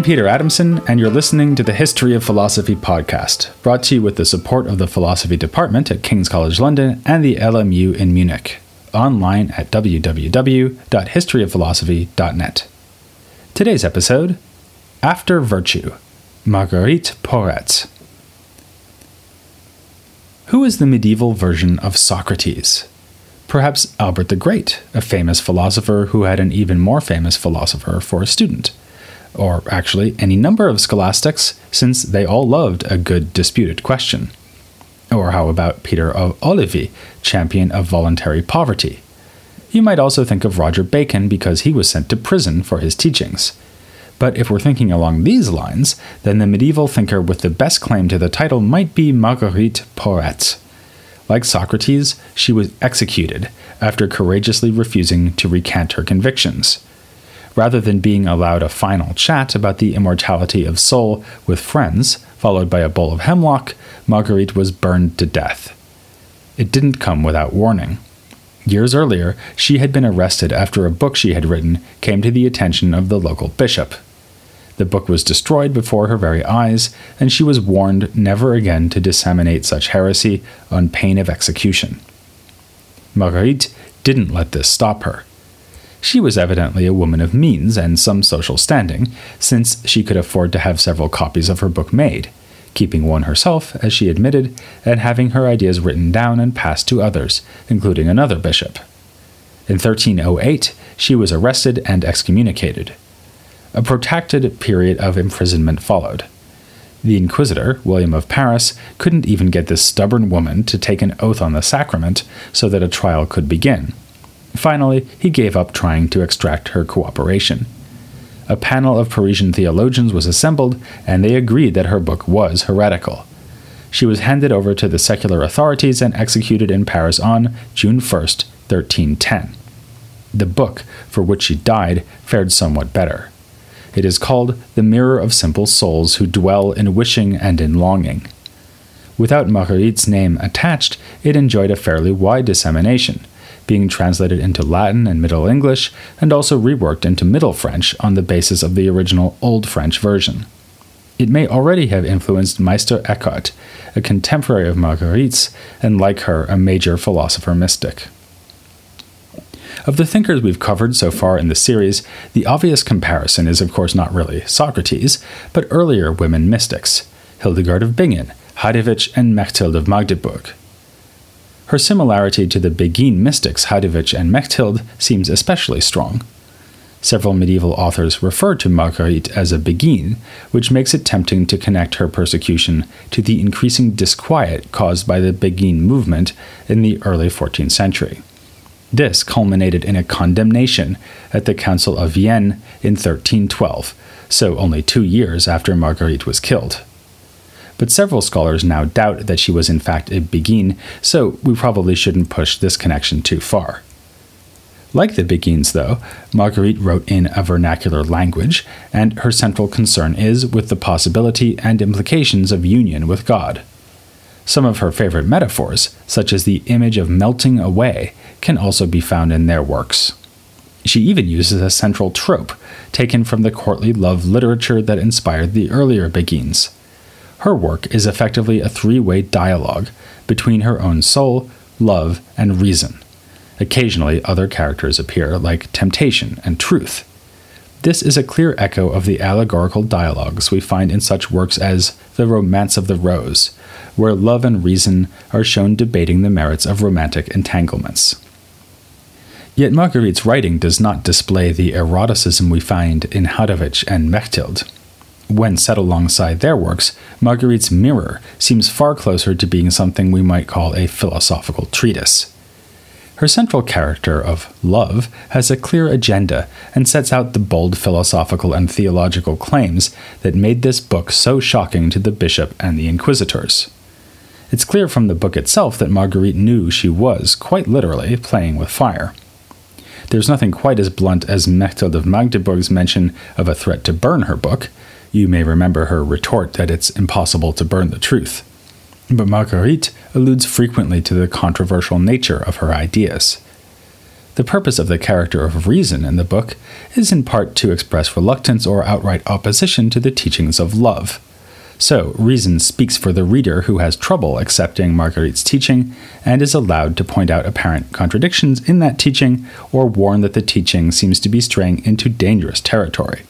I'm Peter Adamson, and you're listening to the History of Philosophy podcast, brought to you with the support of the Philosophy Department at King's College London and the LMU in Munich, online at www.historyofphilosophy.net. Today's episode After Virtue Marguerite Porete. Who is the medieval version of Socrates? Perhaps Albert the Great, a famous philosopher who had an even more famous philosopher for a student or actually any number of scholastics, since they all loved a good disputed question. Or how about Peter of Olivi, champion of voluntary poverty? You might also think of Roger Bacon because he was sent to prison for his teachings. But if we're thinking along these lines, then the medieval thinker with the best claim to the title might be Marguerite Porete. Like Socrates, she was executed after courageously refusing to recant her convictions rather than being allowed a final chat about the immortality of soul with friends, followed by a bowl of hemlock, Marguerite was burned to death. It didn't come without warning. Years earlier, she had been arrested after a book she had written came to the attention of the local bishop. The book was destroyed before her very eyes, and she was warned never again to disseminate such heresy on pain of execution. Marguerite didn't let this stop her. She was evidently a woman of means and some social standing, since she could afford to have several copies of her book made, keeping one herself, as she admitted, and having her ideas written down and passed to others, including another bishop. In 1308, she was arrested and excommunicated. A protracted period of imprisonment followed. The inquisitor, William of Paris, couldn't even get this stubborn woman to take an oath on the sacrament so that a trial could begin. Finally, he gave up trying to extract her cooperation. A panel of Parisian theologians was assembled, and they agreed that her book was heretical. She was handed over to the secular authorities and executed in Paris on June 1, 1310. The book, for which she died, fared somewhat better. It is called The Mirror of Simple Souls Who Dwell in Wishing and in Longing. Without Marguerite's name attached, it enjoyed a fairly wide dissemination being translated into Latin and Middle English, and also reworked into Middle French on the basis of the original Old French version. It may already have influenced Meister Eckhart, a contemporary of Marguerite's, and like her, a major philosopher mystic. Of the thinkers we've covered so far in the series, the obvious comparison is, of course, not really Socrates, but earlier women mystics Hildegard of Bingen, Hadewijch, and Mechthild of Magdeburg. Her similarity to the Beguine mystics Hadewijch and Mechthild seems especially strong. Several medieval authors refer to Marguerite as a Beguine, which makes it tempting to connect her persecution to the increasing disquiet caused by the Beguine movement in the early 14th century. This culminated in a condemnation at the Council of Vienne in 1312, so only two years after Marguerite was killed but several scholars now doubt that she was in fact a Beguine, so we probably shouldn't push this connection too far. Like the Beguines, though, Marguerite wrote in a vernacular language, and her central concern is with the possibility and implications of union with God. Some of her favorite metaphors, such as the image of melting away, can also be found in their works. She even uses a central trope taken from the courtly love literature that inspired the earlier Beguines. Her work is effectively a three way dialogue between her own soul, love, and reason. Occasionally, other characters appear, like temptation and truth. This is a clear echo of the allegorical dialogues we find in such works as The Romance of the Rose, where love and reason are shown debating the merits of romantic entanglements. Yet Marguerite's writing does not display the eroticism we find in Hadewijch and Mechthild when set alongside their works, Marguerite's Mirror seems far closer to being something we might call a philosophical treatise. Her central character of love has a clear agenda and sets out the bold philosophical and theological claims that made this book so shocking to the bishop and the inquisitors. It's clear from the book itself that Marguerite knew she was, quite literally, playing with fire. There's nothing quite as blunt as Mechthild of Magdeburg's mention of a threat to burn her book, you may remember her retort that it's impossible to burn the truth. But Marguerite alludes frequently to the controversial nature of her ideas. The purpose of the character of reason in the book is in part to express reluctance or outright opposition to the teachings of love. So, reason speaks for the reader who has trouble accepting Marguerite's teaching and is allowed to point out apparent contradictions in that teaching or warn that the teaching seems to be straying into dangerous territory.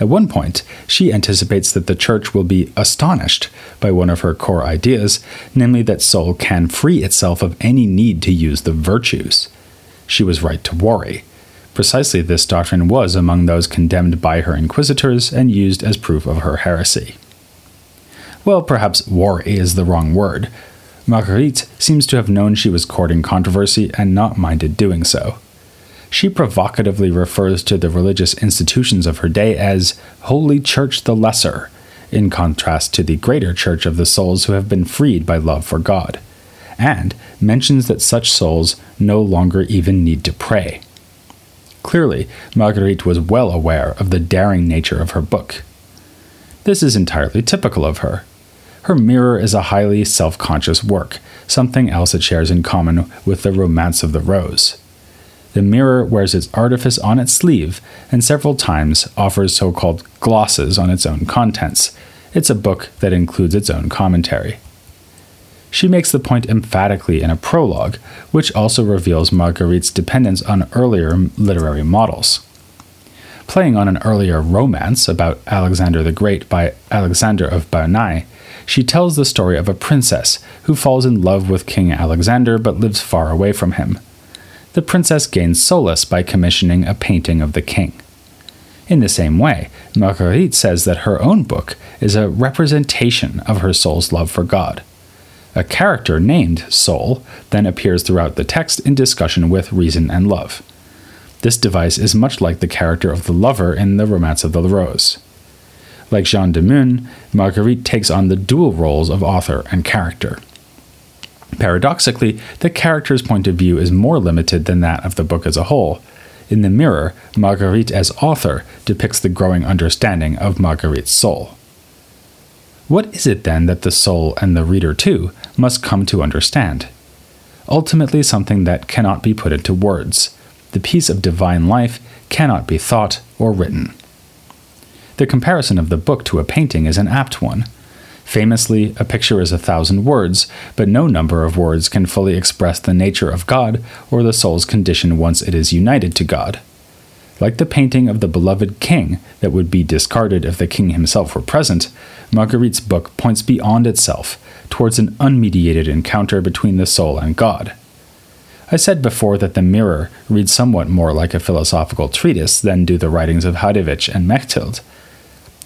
At one point, she anticipates that the church will be astonished by one of her core ideas, namely that soul can free itself of any need to use the virtues she was right to worry. Precisely this doctrine was among those condemned by her inquisitors and used as proof of her heresy. Well, perhaps worry is the wrong word. Marguerite seems to have known she was courting controversy and not minded doing so. She provocatively refers to the religious institutions of her day as Holy Church the Lesser, in contrast to the greater church of the souls who have been freed by love for God and mentions that such souls no longer even need to pray. Clearly, Marguerite was well aware of the daring nature of her book. This is entirely typical of her. Her Mirror is a highly self conscious work, something else it shares in common with The Romance of the Rose. The mirror wears its artifice on its sleeve and several times offers so called glosses on its own contents. It's a book that includes its own commentary. She makes the point emphatically in a prologue, which also reveals Marguerite's dependence on earlier literary models. Playing on an earlier romance about Alexander the Great by Alexander of Bernay, she tells the story of a princess who falls in love with King Alexander but lives far away from him. The princess gains solace by commissioning a painting of the king. In the same way, Marguerite says that her own book is a representation of her soul's love for God. A character named Soul then appears throughout the text in discussion with reason and love. This device is much like the character of the lover in the Romance of the Rose. Like Jean de Meun, Marguerite takes on the dual roles of author and character. Paradoxically, the character's point of view is more limited than that of the book as a whole. In The Mirror, Marguerite as author depicts the growing understanding of Marguerite's soul. What is it then that the soul and the reader too must come to understand? Ultimately, something that cannot be put into words. The piece of divine life cannot be thought or written. The comparison of the book to a painting is an apt one. Famously, a picture is a thousand words, but no number of words can fully express the nature of God or the soul's condition once it is united to God. Like the painting of the beloved king that would be discarded if the king himself were present, Marguerite's book points beyond itself towards an unmediated encounter between the soul and God. I said before that The Mirror reads somewhat more like a philosophical treatise than do the writings of Hadewijch and Mechthild.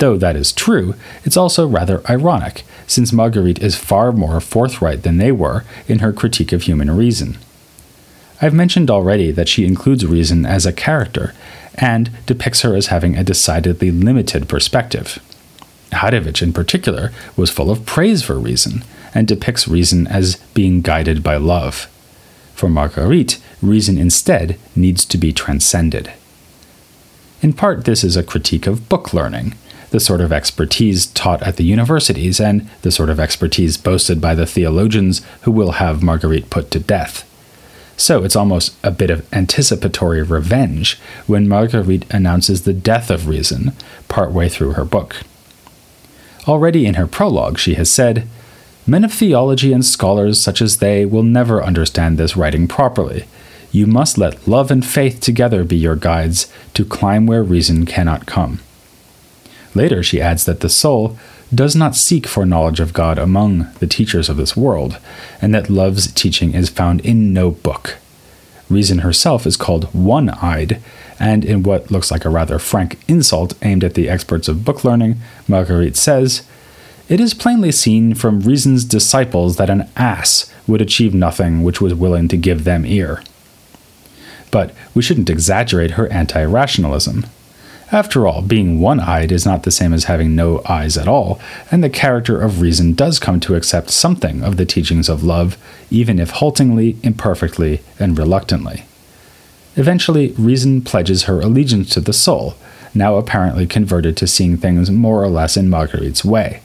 Though that is true, it's also rather ironic, since Marguerite is far more forthright than they were in her critique of human reason. I've mentioned already that she includes reason as a character and depicts her as having a decidedly limited perspective. Hadewijch, in particular, was full of praise for reason and depicts reason as being guided by love. For Marguerite, reason instead needs to be transcended. In part, this is a critique of book learning, the sort of expertise taught at the universities and the sort of expertise boasted by the theologians who will have Marguerite put to death. So it's almost a bit of anticipatory revenge when Marguerite announces the death of reason partway through her book. Already in her prologue, she has said, Men of theology and scholars such as they will never understand this writing properly. You must let love and faith together be your guides to climb where reason cannot come. Later, she adds that the soul does not seek for knowledge of God among the teachers of this world, and that love's teaching is found in no book. Reason herself is called one eyed, and in what looks like a rather frank insult aimed at the experts of book learning, Marguerite says, It is plainly seen from Reason's disciples that an ass would achieve nothing which was willing to give them ear. But we shouldn't exaggerate her anti rationalism. After all, being one eyed is not the same as having no eyes at all, and the character of reason does come to accept something of the teachings of love, even if haltingly, imperfectly, and reluctantly. Eventually, reason pledges her allegiance to the soul, now apparently converted to seeing things more or less in Marguerite's way.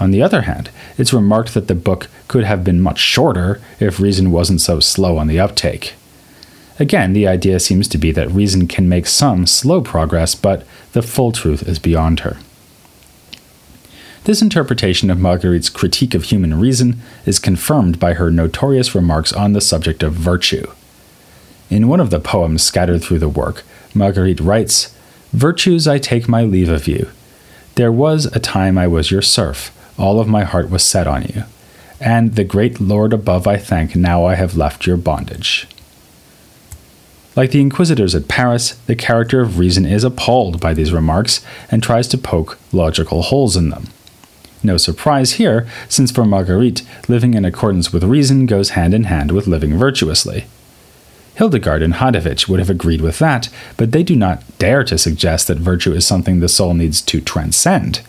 On the other hand, it's remarked that the book could have been much shorter if reason wasn't so slow on the uptake. Again, the idea seems to be that reason can make some slow progress, but the full truth is beyond her. This interpretation of Marguerite's critique of human reason is confirmed by her notorious remarks on the subject of virtue. In one of the poems scattered through the work, Marguerite writes, Virtues, I take my leave of you. There was a time I was your serf, all of my heart was set on you. And the great Lord above I thank, now I have left your bondage. Like the inquisitors at Paris, the character of reason is appalled by these remarks and tries to poke logical holes in them. No surprise here, since for Marguerite, living in accordance with reason goes hand in hand with living virtuously. Hildegard and Hadewijch would have agreed with that, but they do not dare to suggest that virtue is something the soul needs to transcend.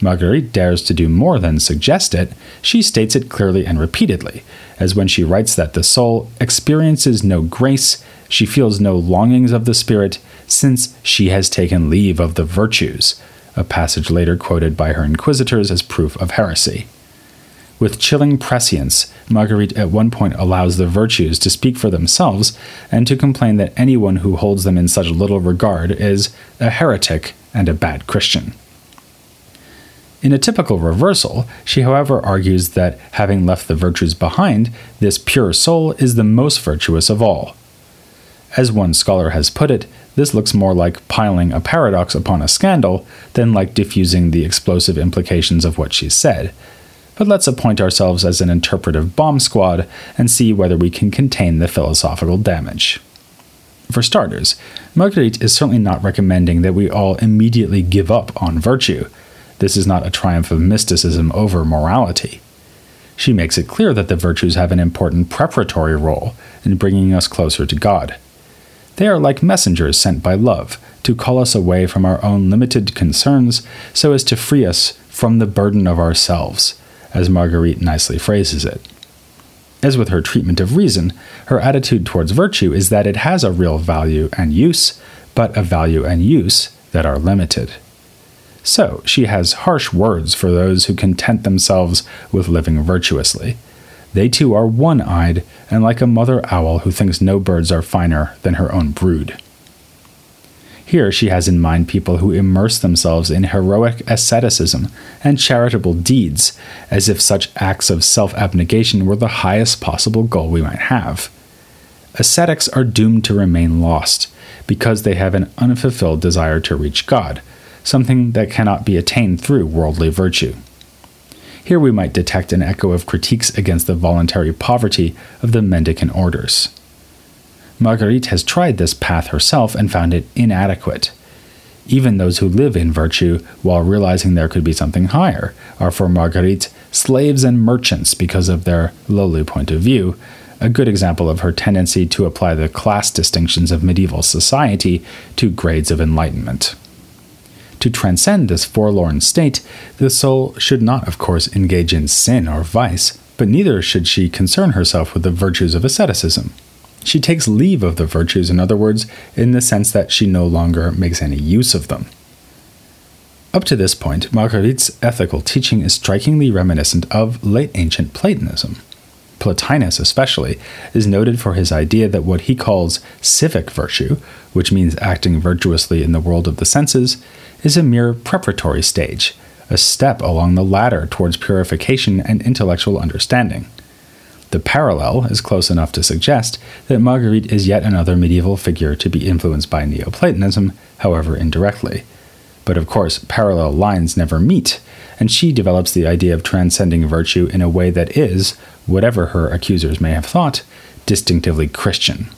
Marguerite dares to do more than suggest it, she states it clearly and repeatedly, as when she writes that the soul experiences no grace, she feels no longings of the spirit, since she has taken leave of the virtues, a passage later quoted by her inquisitors as proof of heresy. With chilling prescience, Marguerite at one point allows the virtues to speak for themselves and to complain that anyone who holds them in such little regard is a heretic and a bad Christian. In a typical reversal, she, however, argues that having left the virtues behind, this pure soul is the most virtuous of all. As one scholar has put it, this looks more like piling a paradox upon a scandal than like diffusing the explosive implications of what she said. But let's appoint ourselves as an interpretive bomb squad and see whether we can contain the philosophical damage. For starters, Marguerite is certainly not recommending that we all immediately give up on virtue. This is not a triumph of mysticism over morality. She makes it clear that the virtues have an important preparatory role in bringing us closer to God. They are like messengers sent by love to call us away from our own limited concerns so as to free us from the burden of ourselves, as Marguerite nicely phrases it. As with her treatment of reason, her attitude towards virtue is that it has a real value and use, but a value and use that are limited. So, she has harsh words for those who content themselves with living virtuously, they too are one eyed and like a mother owl who thinks no birds are finer than her own brood. Here she has in mind people who immerse themselves in heroic asceticism and charitable deeds, as if such acts of self abnegation were the highest possible goal we might have. Ascetics are doomed to remain lost because they have an unfulfilled desire to reach God, something that cannot be attained through worldly virtue. Here we might detect an echo of critiques against the voluntary poverty of the mendicant orders. Marguerite has tried this path herself and found it inadequate. Even those who live in virtue, while realizing there could be something higher, are for Marguerite slaves and merchants because of their lowly point of view, a good example of her tendency to apply the class distinctions of medieval society to grades of enlightenment. To transcend this forlorn state, the soul should not, of course, engage in sin or vice, but neither should she concern herself with the virtues of asceticism. She takes leave of the virtues, in other words, in the sense that she no longer makes any use of them. Up to this point, Marguerite's ethical teaching is strikingly reminiscent of late ancient Platonism. Plotinus, especially, is noted for his idea that what he calls civic virtue, which means acting virtuously in the world of the senses, is a mere preparatory stage, a step along the ladder towards purification and intellectual understanding. The parallel is close enough to suggest that Marguerite is yet another medieval figure to be influenced by Neoplatonism, however indirectly. But of course, parallel lines never meet, and she develops the idea of transcending virtue in a way that is, whatever her accusers may have thought, distinctively Christian.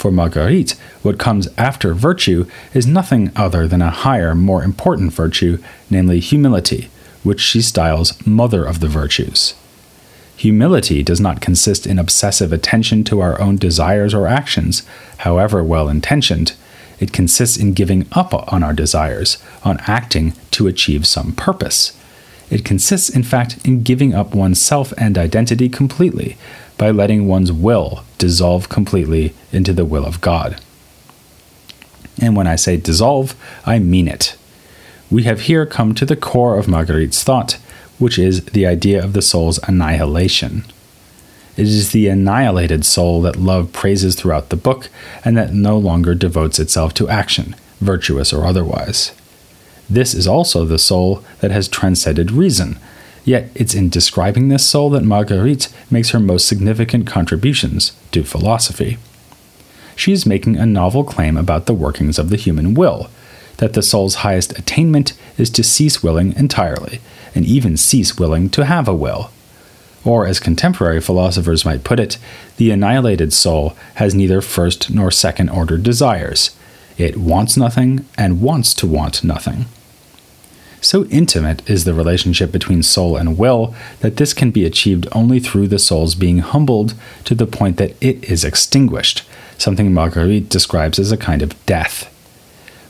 For Marguerite, what comes after virtue is nothing other than a higher, more important virtue, namely humility, which she styles mother of the virtues. Humility does not consist in obsessive attention to our own desires or actions, however well intentioned. It consists in giving up on our desires, on acting to achieve some purpose. It consists, in fact, in giving up one's self and identity completely, by letting one's will dissolve completely into the will of God. And when I say dissolve, I mean it. We have here come to the core of Marguerite's thought, which is the idea of the soul's annihilation. It is the annihilated soul that love praises throughout the book and that no longer devotes itself to action, virtuous or otherwise. This is also the soul that has transcended reason, yet it's in describing this soul that Marguerite makes her most significant contributions to philosophy. She is making a novel claim about the workings of the human will, that the soul's highest attainment is to cease willing entirely, and even cease willing to have a will. Or, as contemporary philosophers might put it, the annihilated soul has neither first nor second order desires. It wants nothing and wants to want nothing. So intimate is the relationship between soul and will that this can be achieved only through the soul's being humbled to the point that it is extinguished, something Marguerite describes as a kind of death.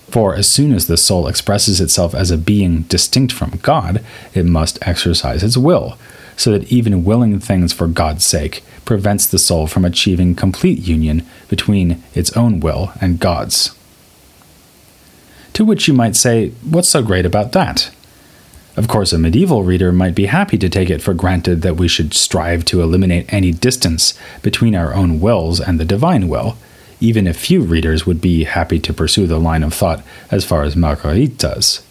For as soon as the soul expresses itself as a being distinct from God, it must exercise its will, so that even willing things for God's sake prevents the soul from achieving complete union between its own will and God's. To which you might say, What's so great about that? Of course, a medieval reader might be happy to take it for granted that we should strive to eliminate any distance between our own wills and the divine will, even if few readers would be happy to pursue the line of thought as far as Marguerite does.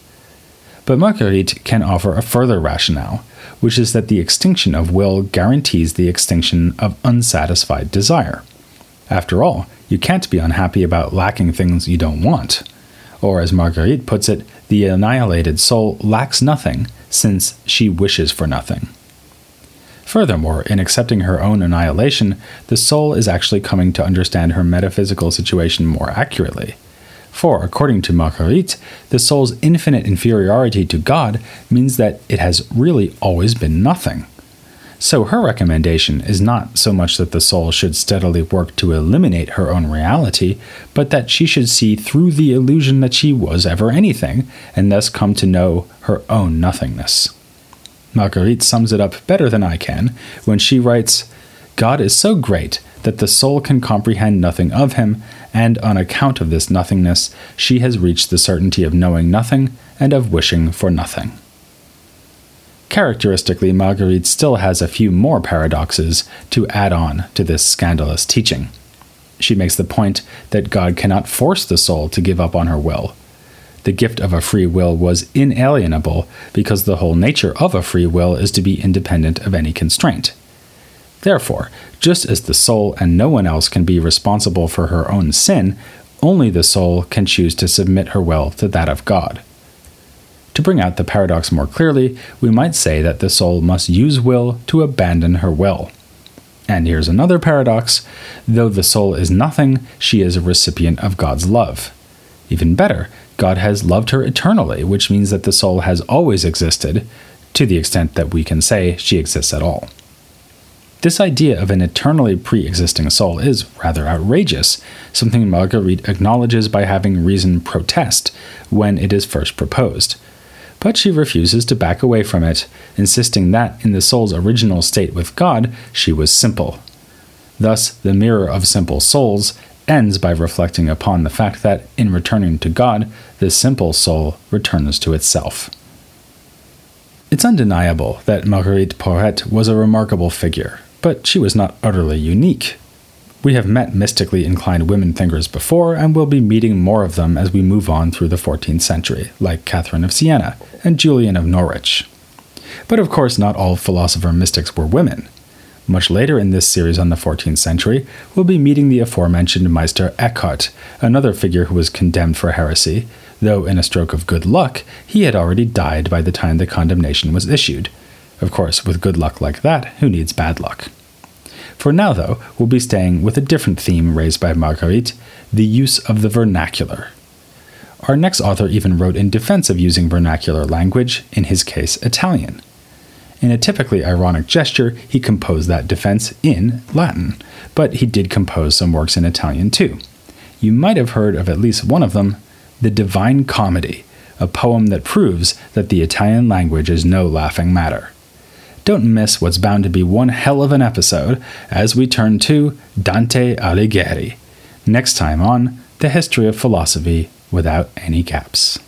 But Marguerite can offer a further rationale, which is that the extinction of will guarantees the extinction of unsatisfied desire. After all, you can't be unhappy about lacking things you don't want. Or, as Marguerite puts it, the annihilated soul lacks nothing, since she wishes for nothing. Furthermore, in accepting her own annihilation, the soul is actually coming to understand her metaphysical situation more accurately. For, according to Marguerite, the soul's infinite inferiority to God means that it has really always been nothing. So, her recommendation is not so much that the soul should steadily work to eliminate her own reality, but that she should see through the illusion that she was ever anything, and thus come to know her own nothingness. Marguerite sums it up better than I can when she writes God is so great that the soul can comprehend nothing of him, and on account of this nothingness, she has reached the certainty of knowing nothing and of wishing for nothing. Characteristically, Marguerite still has a few more paradoxes to add on to this scandalous teaching. She makes the point that God cannot force the soul to give up on her will. The gift of a free will was inalienable because the whole nature of a free will is to be independent of any constraint. Therefore, just as the soul and no one else can be responsible for her own sin, only the soul can choose to submit her will to that of God. To bring out the paradox more clearly, we might say that the soul must use will to abandon her will. And here's another paradox though the soul is nothing, she is a recipient of God's love. Even better, God has loved her eternally, which means that the soul has always existed, to the extent that we can say she exists at all. This idea of an eternally pre existing soul is rather outrageous, something Marguerite acknowledges by having reason protest when it is first proposed but she refuses to back away from it, insisting that in the soul's original state with God, she was simple. Thus, the mirror of simple souls ends by reflecting upon the fact that, in returning to God, the simple soul returns to itself. It's undeniable that Marguerite Porete was a remarkable figure, but she was not utterly unique. We have met mystically inclined women thinkers before, and will be meeting more of them as we move on through the 14th century, like Catherine of Siena and Julian of Norwich. But of course, not all philosopher mystics were women. Much later in this series on the 14th century, we'll be meeting the aforementioned Meister Eckhart, another figure who was condemned for heresy, though in a stroke of good luck, he had already died by the time the condemnation was issued. Of course, with good luck like that, who needs bad luck? For now, though, we'll be staying with a different theme raised by Marguerite the use of the vernacular. Our next author even wrote in defense of using vernacular language, in his case, Italian. In a typically ironic gesture, he composed that defense in Latin, but he did compose some works in Italian too. You might have heard of at least one of them, The Divine Comedy, a poem that proves that the Italian language is no laughing matter. Don't miss what's bound to be one hell of an episode as we turn to Dante Alighieri. Next time on The History of Philosophy Without Any Gaps.